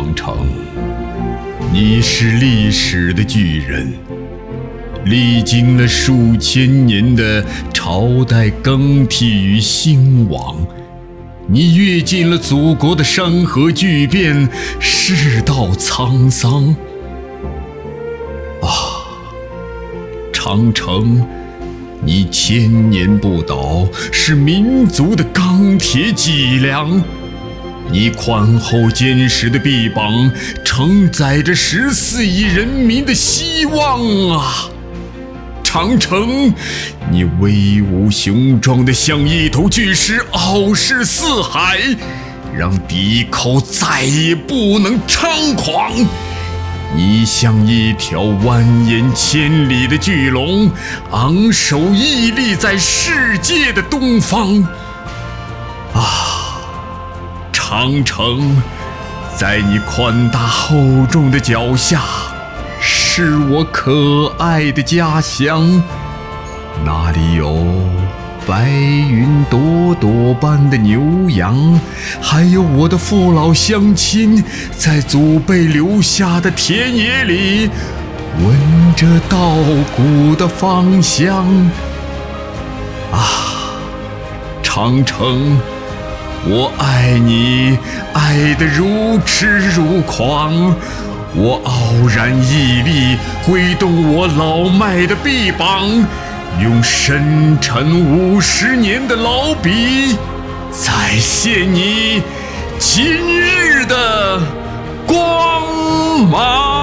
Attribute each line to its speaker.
Speaker 1: 长城，你是历史的巨人，历经了数千年的朝代更替与兴亡，你阅尽了祖国的山河巨变、世道沧桑。啊，长城，你千年不倒，是民族的钢铁脊梁。你宽厚坚实的臂膀，承载着十四亿人民的希望啊！长城，你威武雄壮的像一头巨狮，傲视四海，让敌寇再也不能猖狂。你像一条蜿蜒千里的巨龙，昂首屹立在世界的东方。啊！长城，在你宽大厚重的脚下，是我可爱的家乡。那里有白云朵朵般的牛羊，还有我的父老乡亲在祖辈留下的田野里，闻着稻谷的芳香。啊，长城！我爱你爱得如痴如狂。我傲然屹立挥动我老迈的臂膀用深沉五十年的老笔再现你今日的光芒。